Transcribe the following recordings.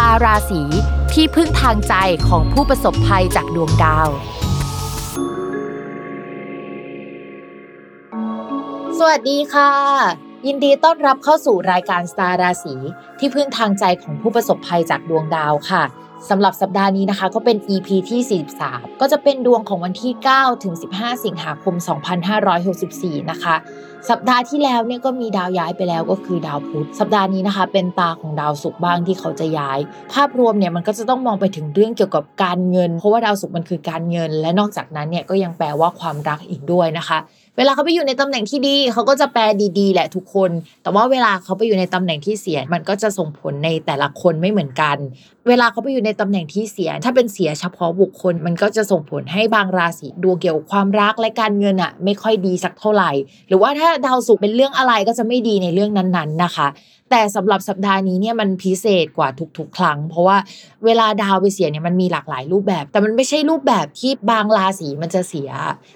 ตาราศีที่พึ่งทางใจของผู้ประสบภัยจากดวงดาว สวัสดีค่ะ ยินดีต้อนรับเข้าสู่รายการสตาร์ราศีที่พึ่งทางใจของผู้ประสบภัยจากดวงดาวค่ะสำหรับสัปดาห์นี้นะคะก็เป็น EP ที่ 43 ก็จะเป็นดวงของวันที่ 9 ถึง 15 สิงหาคม 2564 นะคะ สัปดาห์ที่แล้วเนี่ยก็มีดาวย้ายไปแล้วก็คือดาวพุธสัปดาห์นี้นะคะ เป็นตาของดาวศุกร์บ้างที่เขาจะย้าย ภาพรวมเนี่ยมันก็จะต้องมองไปถึงเรื่องเกี่ยวกับการเงิน เพราะว่าดาวศุกร์มันคือการเงิน และนอกจากนั้นเนี่ยก็ยังแปลว่าความรักอีกด้วยนะคะ เวลาเขาไปอยู่ในตำแหน่งที่ดี เขาก็จะแปลดีๆ แหละทุกคน แต่ว่าเวลาเขาไปอยู่ในตำแหน่งที่เสียมันก็จะส่งผลในแต่ละคนไม่เหมือนกันเวลาเขาไปอยู่ในตำแหน่งที่เสีย ถ้าเป็นเสียเฉพาะบุคคล มันก็จะส่งผลให้บางราศีดวงเกี่ยวกับความรักและการเงินอะไม่ค่อยดีสักเท่าไหร่ หรือว่าถ้าดาวศุกร์เป็นเรื่องอะไรก็จะไม่ดีในเรื่องนั้นๆนะคะ แต่สำหรับสัปดาห์นี้เนี่ยมันพิเศษกว่าทุกๆ ครั้ง เพราะว่าเวลาดาวไปเสียเนี่ยมันมีหลากหลายรูปแบบ แต่มันไม่ใช่รูปแบบที่บางราศีมันจะเสีย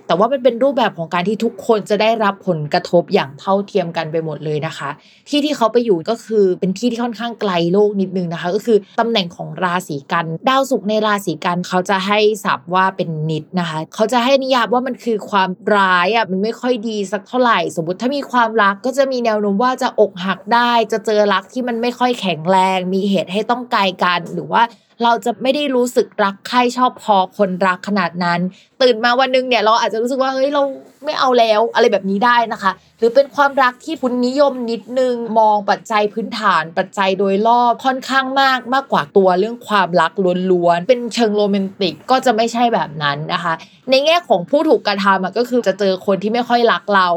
แต่ว่ามันเป็นรูปแบบของการที่ทุกคนจะได้รับผลกระทบอย่างเท่าเทียมกันไปหมดเลยนะคะ ที่ที่เขาไปอยู่ก็คือเป็นที่ที่ค่อนข้างไกลโลกนิดนึงนะคะ ก็คือตำแหน่งของราศีกันดาวศุกร์ในราศีกันเขาจะให้สับว่าเป็นนิดนะคะ เขาจะให้นิยามว่ามันคือความร้ายอะมันไม่ค่อยดีสักเท่าไหร่ สมมติถ้ามีความรักก็จะมีแนวโน้มว่าจะอกหักได้จะเจอรักที่มันไม่ค่อยแข็งแรง มีเหตุให้ต้องไกลกัน หรือว่าเราจะไม่ได้รู้สึกรักใครชอบพอคนรักขนาดนั้น ตื่นมาวันนึงเนี่ยเราอาจจะรู้สึกว่าเฮ้ยเราไม่เอาแล้วอะไรแบบนี้ได้นะคะ หรือเป็นความรักที่คุณนิยมนิดนึงมองปัจจัยพื้นฐาน ปัจจัยโดยรอบค่อนข้างมากมากกว่าตัวเรื่องความรักล้วนๆเป็นเชิงโรแมนติกก็จะไม่ใช่แบบนั้นนะคะ ในแง่ของผู้ถูกกระทำก็คือจะเจอคนที่ไม่ค่อยรักเรา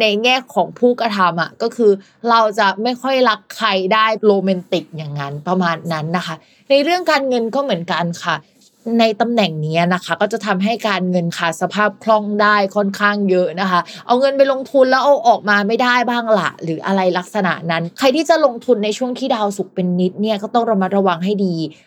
ในแง่ของผู้กระทำอะก็คือเราจะไม่ค่อยรักใครได้โรแมนติกอย่างนั้นประมาณนั้นนะคะ ในเรื่องการเงินก็เหมือนกันค่ะ ในตำแหน่งนี้นะคะ ก็จะทำให้การเงินขาดสภาพคล่องได้ค่อนข้างเยอะนะคะ เอาเงินไปลงทุนแล้วเอาออกมาไม่ได้บ้างละหรืออะไรลักษณะนั้น ใครที่จะลงทุนในช่วงที่ดาวศุกร์เป็นนิจเนี่ยก็ต้องระมัดระวังให้ดี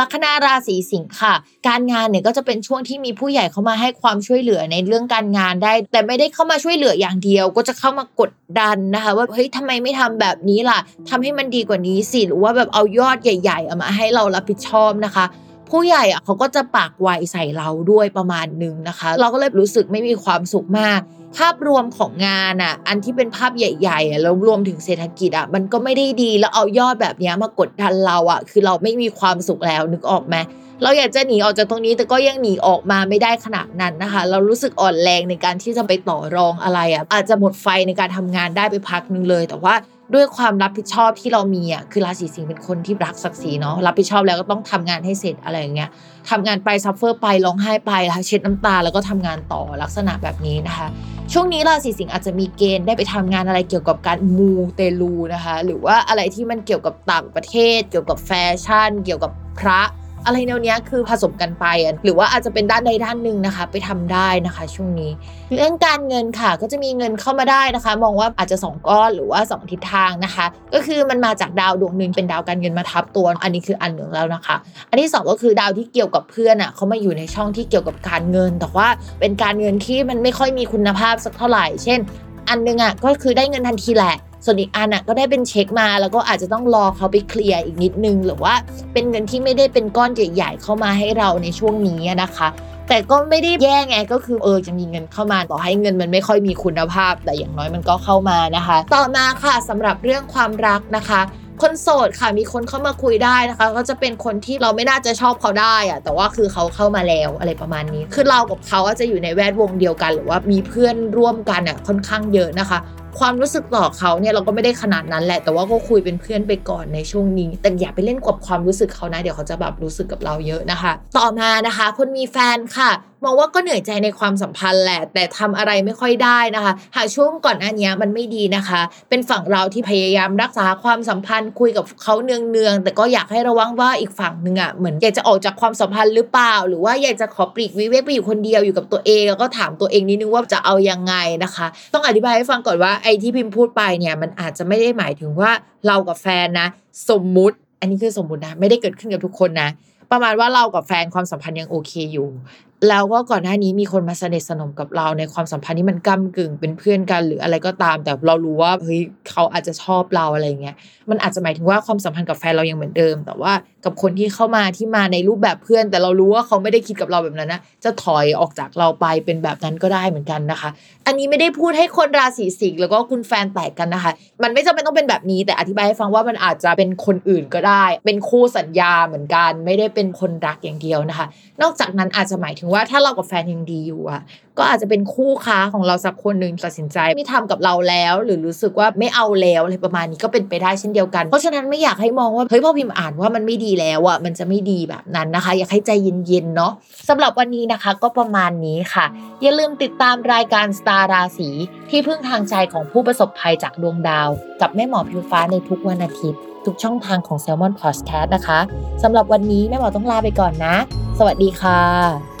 ลัคนาราศีสิงค์ค่ะ การงานเนี่ยก็จะเป็นช่วงที่มีผู้ใหญ่เข้ามาให้ความช่วยเหลือในเรื่องการงานได้ แต่ไม่ได้เข้ามาช่วยเหลืออย่างเดียว ก็จะเข้ามากดดันนะคะ ว่าเฮ้ยทำไมไม่ทำแบบนี้ล่ะทำให้มันดีกว่านี้สิหรือว่าแบบเอายอดใหญ่ๆเอามาให้เรารับผิดชอบนะคะผู้ใหญ่อะเขาก็จะปากไวใส่เราด้วยประมาณนึงนะคะ เราก็เลยรู้สึกไม่มีความสุขมาก ภาพรวมของงานอะ อันที่เป็นภาพใหญ่ๆอะแล้วรวมถึงเศรษฐกิจอะ มันก็ไม่ได้ดีแล้วเอายอดแบบนี้มากดดันเราอะ คือเราไม่มีความสุขแล้วนึกออกไหมเราอยากจะหนีออกจากตรงนี้แต่ก็ยังหนีออกมาไม่ได้ขนาดนั้นนะคะ เรารู้สึกอ่อนแรงในการที่จะไปต่อรองอะไรอะอาจจะหมดไฟในการทำงานได้ไปพักนึงเลย แต่ว่า ด้วยความรับผิดชอบที่เรามีอะคือราศีสิงห์เป็นคนที่รักศักดิ์ศรีเนาะรับผิดชอบแล้วก็ต้องทำงานให้เสร็จอะไรอย่างเงี้ยทำงานไปซัฟเฟอร์ไปร้องไห้ไปแล้วเช็ดน้ำตาแล้วก็ทำงานต่อลักษณะแบบนี้นะคะ ช่วงนี้ราศีสิงห์อาจจะมีเกณฑ์ได้ไปทำงานอะไรเกี่ยวกับการมูเตลูนะคะ หรือว่าอะไรที่มันเกี่ยวกับต่างประเทศ เกี่ยวกับแฟชั่น เกี่ยวกับพระ อะไรแนวเนี้ยคือผสมกันไป หรือว่าอาจจะเป็นด้านใดด้านหนึ่งนะคะ ไปทำได้นะคะ ช่วงนี้ เรื่องการเงินค่ะก็จะมีเงินเข้ามาได้นะคะ มองว่าอาจจะสองก้อนหรือว่าสองทิศทางนะคะ ก็คือมันมาจากดาวดวงหนึ่งเป็นดาวการเงินมาทับตัว อันนี้คืออันหนึ่งแล้วนะคะ อันที่สองก็คือดาวที่เกี่ยวกับเพื่อนอะเขามาอยู่ในช่องที่เกี่ยวกับการเงิน แต่ว่าเป็นการเงินที่มันไม่ค่อยมีคุณภาพสักเท่าไหร่ เช่น อันหนึงอะก็คือได้เงินทันทีแหละ ส่วนอีกอันอะก็ได้เป็นเช็คมา แล้วก็อาจจะต้องรอเขาไปเคลียร์อีกนิดนึง หรือว่าเป็นเงินที่ไม่ได้เป็นก้อนใหญ่ๆเข้ามาให้เราในช่วงนี้นะคะ แต่ก็ไม่ได้แย่ไงก็คือเออจะมีเงินเข้ามาต่อให้เงินมันไม่ค่อยมีคุณภาพ แต่อย่างน้อยมันก็เข้ามานะคะ ต่อมาค่ะสำหรับเรื่องความรักนะคะคนโสดค่ะมีคนเข้ามาคุยได้นะคะ ก็จะเป็นคนที่เราไม่น่าจะชอบเขาได้อะแต่ว่าคือเขาเข้ามาแล้วอะไรประมาณนี้ คือเรากับเขาจะอยู่ในแวดวงเดียวกัน หรือว่ามีเพื่อนร่วมกันอะค่อนข้างเยอะนะคะ ความรู้สึกต่อเขาเนี่ยเราก็ไม่ได้ขนาดนั้นแหละ แต่ว่าก็คุยเป็นเพื่อนไปก่อนในช่วงนี้ แต่อย่าไปเล่นกับความรู้สึกเขานะ เดี๋ยวเขาจะแบบรู้สึกกับเราเยอะนะคะ ต่อมานะคะ คนมีแฟนค่ะ มองว่าก็เหนื่อยใจในความสัมพันธ์แหละ แต่ทำอะไรไม่ค่อยได้นะคะ หากช่วงก่อนหน้านี้มันไม่ดีนะคะ เป็นฝั่งเราที่พยายามรักษาความสัมพันธ์คุยกับเขาเนืองๆแต่ก็อยากให้ระวังว่าอีกฝั่งหนึ่งอะเหมือนอยากจะออกจากความสัมพันธ์หรือเปล่า หรือว่าอยากจะขอปลีกวิเวกไปอยู่คนเดียวอยู่กับตัวเองแล้วก็ถามตัวเองนิดนึงว่าจะเอายังไงนะคะ ต้องอธิบายให้ฟังก่อนว่าไอ้ที่พิมพ์พูดไปเนี่ยมันอาจจะไม่ได้หมายถึงว่าเรากับแฟนนะ สมมุติ อันนี้คือสมมุตินะไม่ได้เกิดขึ้นกับทุกคนนะประมาณว่าเรากับแฟนความสัมพันธ์ยังโอเคอยู่ แล้วก็ก่อนหน้านี้มีคนมาสนิทสนมกับเราในความสัมพันธ์ที่มันก้ากึ่งเป็นเพื่อนกันหรืออะไรก็ตาม แต่เรารู้ว่าเฮ้ยเขาอาจจะชอบเราอะไรเงี้ยมันอาจจะหมายถึงว่าความสัมพันธ์กับแฟนเรายังเหมือนเดิม แต่ว่ากับคนที่เข้ามาที่มาในรูปแบบเพื่อน แต่เรารู้ว่าเขาไม่ได้คิดกับเราแบบนั้นนะจะถอยออกจากเราไปเป็นแบบนั้นก็ได้เหมือนกันนะคะ อันนี้ไม่ได้พูดให้คนราศีสิงห์แล้วก็คุณแฟนแตกกันนะคะ มันไม่จำเป็นต้องเป็นแบบนี้ แต่อธิบายให้ฟังว่ามันอาจจะเป็นคนอื่นก็ได้ เป็นคู่สัญญาเหมือนกัน ไม่ได้เป็นคนรักอย่างเดียวนะคะ นอกจากนั้นอาจจะหมายถึงว่าถ้าเรากับแฟนยังดีอยู่อะก็อาจจะเป็นคู่ค้าของเราสักคนหนึ่งตัดสินใจไม่ทำกับเราแล้ว หรือรู้สึกว่าไม่เอาแล้วอะไรประมาณนี้ก็เป็นไปได้เช่นเดียวกัน เพราะฉะนั้นไม่อยากให้มองว่าเฮ้ยพอพิมพ์อ่านว่ามันไม่ดีแล้วอะมันจะไม่ดีแบบนั้นนะคะ อยากให้ใจเย็นๆเนาะสำหรับวันนี้นะคะก็ประมาณนี้ค่ะ อย่าลืมติดตามรายการสตาร์ราศีที่พึ่งทางใจของผู้ประสบภัยจากดวงดาว กับแม่หมอพิวฟ้าในทุกวันอาทิตย์ทุกช่องทางของ Salmon Podcast นะคะสำหรับวันนี้แม่หมอต้องลาไปก่อนนะ สวัสดีค่ะ